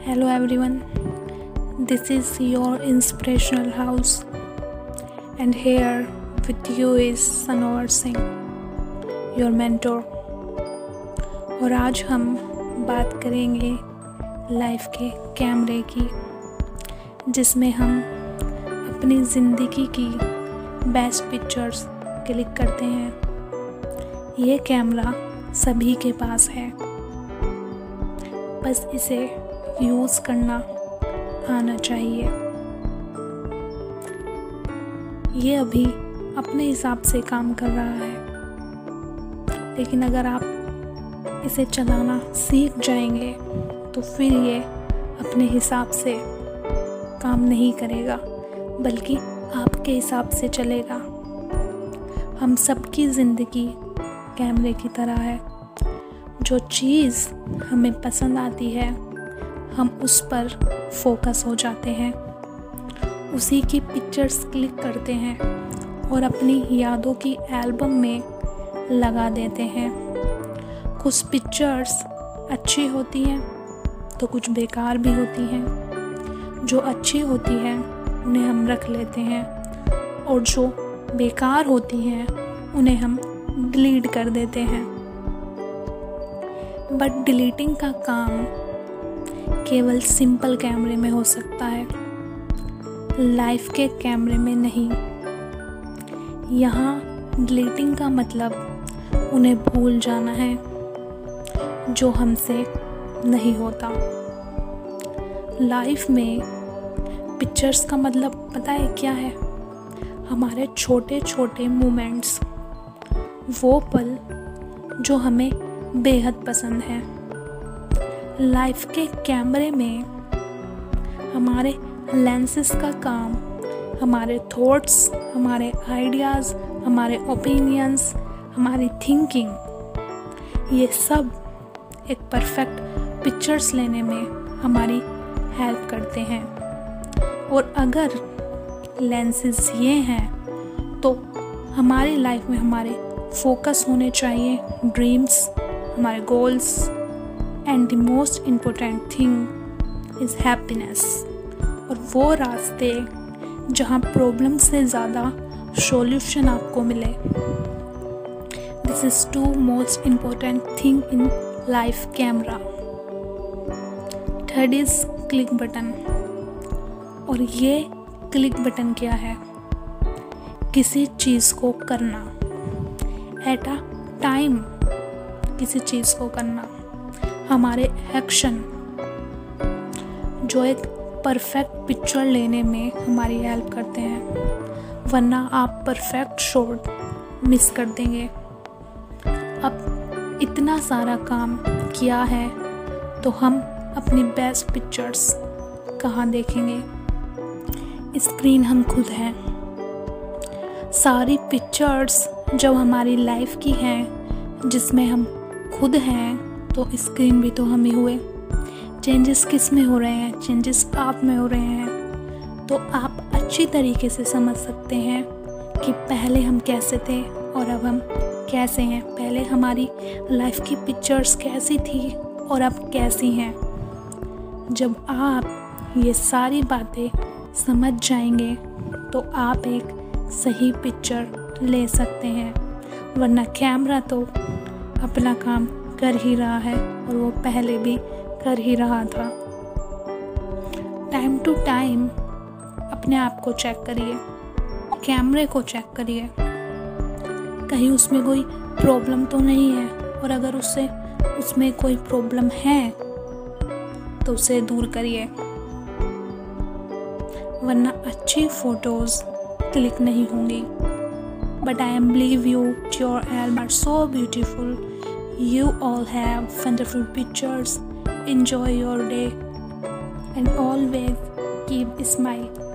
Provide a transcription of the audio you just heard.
Hello everyone this is your inspirational house and here with you is Sanor Singh your mentor और आज हम बात करेंगे life के कैमरे की, जिसमें हम अपनी ज़िंदगी की बेस्ट पिक्चर्स क्लिक करते हैं। ये कैमरा सभी के पास है। बस इसे यूज़ करना आना चाहिए। ये अभी अपने हिसाब से काम कर रहा है। लेकिन अगर आप इसे चलाना सीख जाएँगे तो फिर ये अपने हिसाब से काम नहीं करेगा, बल्कि आपके हिसाब से चलेगा। हम सबकी ज़िंदगी कैमरे की तरह है। जो चीज़ हमें पसंद आती है हम उस पर फोकस हो जाते हैं। उसी की पिक्चर्स क्लिक करते हैं और अपनी यादों की एल्बम में लगा देते हैं। कुछ पिक्चर्स अच्छी होती हैं तो कुछ बेकार भी होती हैं। जो अच्छी होती हैं, उन्हें हम रख लेते हैं। और जो बेकार होती हैं, उन्हें हम डिलीट कर देते हैं। बट डिलीटिंग का काम केवल सिंपल कैमरे में हो सकता है, लाइफ के कैमरे में नहीं। यहाँ डिलीटिंग का मतलब उन्हें भूल जाना है, जो हमसे नहीं होता। लाइफ में पिक्चर्स का मतलब पता है क्या है? हमारे छोटे छोटे मोमेंट्स, वो पल जो हमें बेहद पसंद है। लाइफ के कैमरे में हमारे लेंसेस का काम, हमारे थॉट्स हमारे आइडियाज़ हमारे ओपिनियंस हमारी थिंकिंग ये सब एक परफेक्ट पिक्चर्स लेने में हमारी हेल्प करते हैं। और अगर लेंसेस ये हैं तो हमारी लाइफ में हमारे फोकस होने चाहिए ड्रीम्स हमारे goals and the most important thing is happiness और वो रास्ते जहाँ प्रॉब्लम से ज़्यादा सॉल्यूशन आपको मिले। This is to most important thing in life camera third is click button और ये क्लिक बटन क्या है? किसी चीज़ को करना। एट अ टाइम किसी चीज़ को करना। हमारे एक्शन जो एक परफेक्ट पिक्चर लेने में हमारी हेल्प करते हैं, वरना आप परफेक्ट शॉट मिस कर देंगे। अब इतना सारा काम किया है तो हम अपनी बेस्ट पिक्चर्स कहाँ देखेंगे? स्क्रीन हम खुद हैं। सारी पिक्चर्स जो हमारी लाइफ की हैं, जिसमें हम खुद हैं तो स्क्रीन भी तो हम ही हुए। चेंजेस किसमें हो रहे हैं? चेंजेस आप में हो रहे हैं। तो आप अच्छी तरीके से समझ सकते हैं कि पहले हम कैसे थे और अब हम कैसे हैं। पहले हमारी लाइफ की पिक्चर्स कैसी थी और अब कैसी हैं। जब आप ये सारी बातें समझ जाएँगे तो आप एक सही पिक्चर ले सकते हैं। वरना कैमरा तो अपना काम कर ही रहा है और वो पहले भी कर ही रहा था। टाइम टू टाइम अपने आप को चेक करिए कैमरे को चेक करिए। कहीं उसमें कोई प्रॉब्लम तो नहीं है और अगर उससे, उसमें कोई प्रॉब्लम है तो उसे दूर करिए। वरना अच्छी फ़ोटोज़ क्लिक नहीं होंगी। But I am believe you your album are so beautiful You all have wonderful pictures. Enjoy your day and always keep a smile.